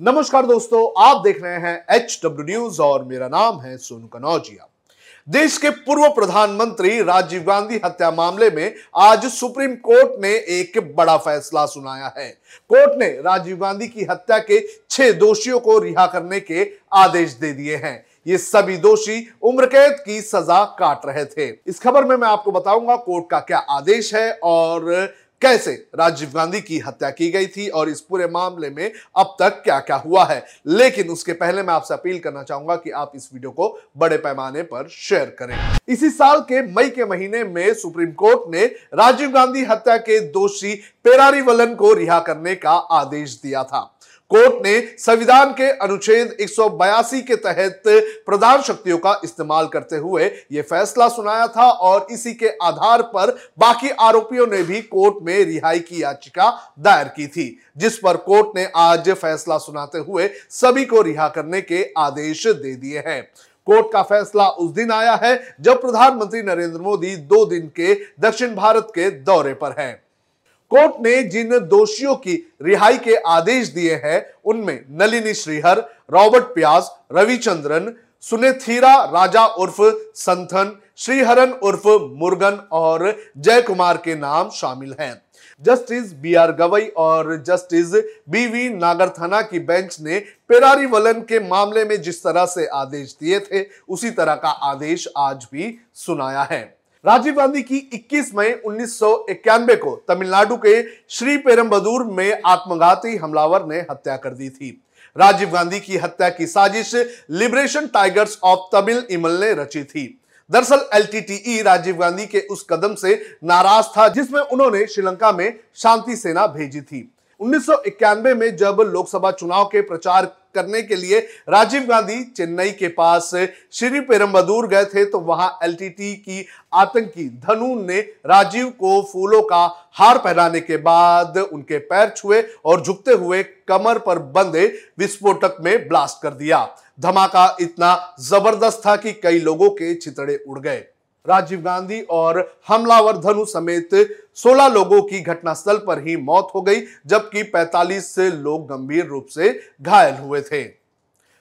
नमस्कार दोस्तों, आप देख रहे हैं एच डब्ल्यू न्यूज़ और मेरा नाम है सोनू कनौजिया। देश के पूर्व प्रधानमंत्री राजीव गांधी हत्या मामले में आज सुप्रीम कोर्ट ने एक बड़ा फैसला सुनाया है। कोर्ट ने राजीव गांधी की हत्या के छह दोषियों को रिहा करने के आदेश दे दिए हैं। ये सभी दोषी उम्र कैद की सजा काट रहे थे। इस खबर में मैं आपको बताऊँगा कोर्ट का क्या आदेश है और कैसे राजीव गांधी की हत्या की गई थी और इस पूरे मामले में अब तक क्या क्या हुआ है? लेकिन उसके पहले मैं आपसे अपील करना चाहूँगा कि आप इस वीडियो को बड़े पैमाने पर शेयर करें। इसी साल के मई के महीने में सुप्रीम कोर्ट ने राजीव गांधी हत्या के दोषी पेरारी वलन को रिहा करने का आदेश दिया था। कोर्ट ने संविधान के अनुच्छेद 182 के तहत प्रधान शक्तियों का इस्तेमाल करते हुए यह फैसला सुनाया था और इसी के आधार पर बाकी आरोपियों ने भी कोर्ट में रिहाई की याचिका दायर की थी, जिस पर कोर्ट ने आज फैसला सुनाते हुए सभी को रिहा करने के आदेश दे दिए हैं। कोर्ट का फैसला उस दिन आया है जब प्रधानमंत्री नरेंद्र मोदी दो दिन के दक्षिण भारत के दौरे पर हैं। कोर्ट ने जिन दोषियों की रिहाई के आदेश दिए हैं, उनमें नलिनी श्रीहर, रॉबर्ट प्याज रविचंद्रन, सुनेथीरा, राजा उर्फ़ संथन, श्रीहरन उर्फ़ मुर्गन और जय कुमार के नाम शामिल हैं। जस्टिस बी आर गवई और जस्टिस बी वी नागरथाना की बेंच ने पेरारी वलन के मामले में जिस तरह से आदेश दिए थे, उसी तरह का आदेश आज भी सुनाया है। राजीव गांधी की 21 मई उन्नीस सौ इक्यानवे को तमिलनाडु के श्री पेरम्बदूर में आत्मघाती हमलावर ने हत्या कर दी थी। राजीव गांधी की हत्या की साजिश लिबरेशन टाइगर्स ऑफ़ तमिल इमल ने रची थी। दरअसल एलटीटीई राजीव गांधी के उस कदम से नाराज़ था, जिसमें उन्होंने श्रीलंका में शांति सेना भेजी थी। उन्नीस में जब लोकसभा चुनाव के प्रचार करने के लिए राजीव गांधी चेन्नई के पास श्री पेरम्बदूर गए थे तो वहाँ एलटीटी की आतंकी धनु ने राजीव को फूलों का हार पहनाने के बाद उनके पैर छुए और झुकते हुए कमर पर बंधे विस्फोटक में ब्लास्ट कर दिया। धमाका इतना ज़बरदस्त था कि कई लोगों के चितड़े उड़ गए। राजीव गांधी और हमलावर धनु समेत 16 लोगों की घटनास्थल पर ही मौत हो गई, जबकि 45 से लोग गंभीर रूप से घायल हुए थे।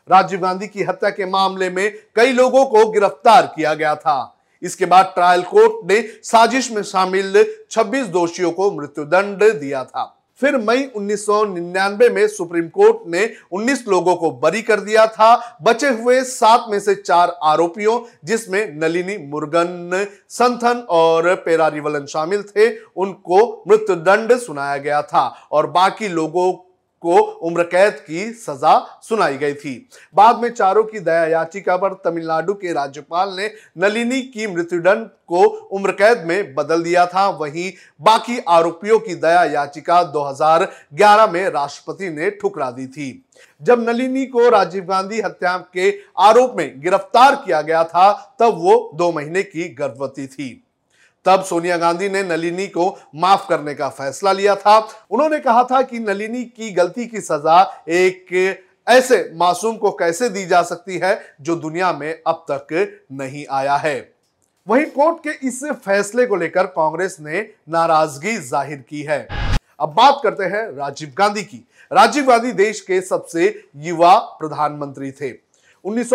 राजीव गांधी की हत्या के मामले में कई लोगों को गिरफ़्तार किया गया था। इसके बाद ट्रायल कोर्ट ने साजिश में शामिल 26 दोषियों को मृत्युदंड दिया था। फिर मई 1999 में सुप्रीम कोर्ट ने 19 लोगों को बरी कर दिया था। बचे हुए सात में से चार आरोपियों, जिसमें नलिनी मुर्गन, संथन और पेरारीवलन शामिल थे, उनको मृत्युदंड सुनाया गया था। और बाकी लोगों को उम्र कैद की सजा सुनाई गई थी। बाद में चारों की दया याचिका पर तमिलनाडु के राज्यपाल ने नलिनी की मृत्युदंड को उम्र कैद में बदल दिया था। वहीं बाकी आरोपियों की दया याचिका 2011 में राष्ट्रपति ने ठुकरा दी थी। जब नलिनी को राजीव गांधी हत्या के आरोप में गिरफ़्तार किया गया था, तब वो दो महीने की गर्भवती थी। तब सोनिया गांधी ने नलिनी को माफ़ करने का फैसला लिया था। उन्होंने कहा था कि नलिनी की गलती की सजा एक ऐसे मासूम को कैसे दी जा सकती है जो दुनिया में अब तक नहीं आया है। वहीं कोर्ट के इस फैसले को लेकर कांग्रेस ने नाराज़गी ज़ाहिर की है। अब बात करते हैं राजीव गांधी की। राजीव गांधी देश के सबसे युवा प्रधानमंत्री थे। उन्नीस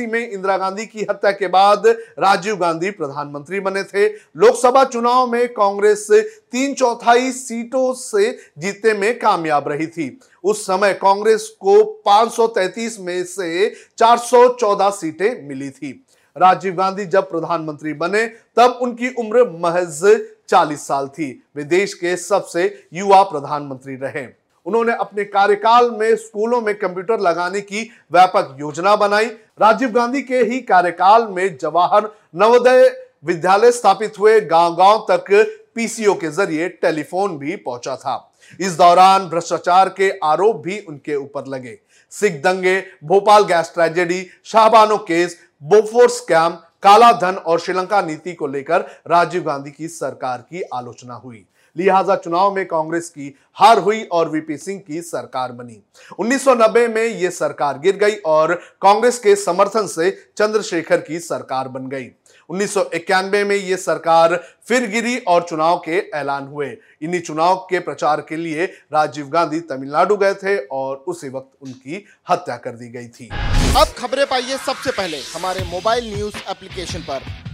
में इंदिरा गांधी की हत्या के बाद राजीव गांधी प्रधानमंत्री बने थे। लोकसभा चुनाव में कांग्रेस तीन चौथाई सीटों से जीतने में कामयाब रही थी। उस समय कांग्रेस को 533 में से 414 सीटें मिली थी। राजीव गांधी जब प्रधानमंत्री बने, तब उनकी उम्र महज 40 साल थी। वे देश के सबसे युवा प्रधानमंत्री रहे। उन्होंने अपने कार्यकाल में स्कूलों में कंप्यूटर लगाने की व्यापक योजना बनाई। राजीव गांधी के ही कार्यकाल में जवाहर नवोदय विद्यालय स्थापित हुए। गाँव गाँव तक पीसीओ के ज़रिए टेलीफोन भी पहुँचा था। इस दौरान भ्रष्टाचार के आरोप भी उनके ऊपर लगे। सिख दंगे Bhopal gas tragedy, Shah Bano case Bofors scam काला धन और श्रीलंका नीति को लेकर राजीव गांधी की सरकार की आलोचना हुई। लिहाजा चुनाव में कांग्रेस की हार हुई और वीपी सिंह की सरकार बनी। 1990 में यह सरकार गिर गई और कांग्रेस के समर्थन से चंद्रशेखर की सरकार बन गई। उन्नीस सौ इक्यानवे में ये सरकार फिर गिरी और चुनाव के ऐलान हुए। इन्हीं चुनाव के प्रचार के लिए राजीव गांधी तमिलनाडु गए थे और उसी वक्त उनकी हत्या कर दी गई थी। अब खबरें पाइए सबसे पहले हमारे मोबाइल न्यूज़ एप्लीकेशन पर।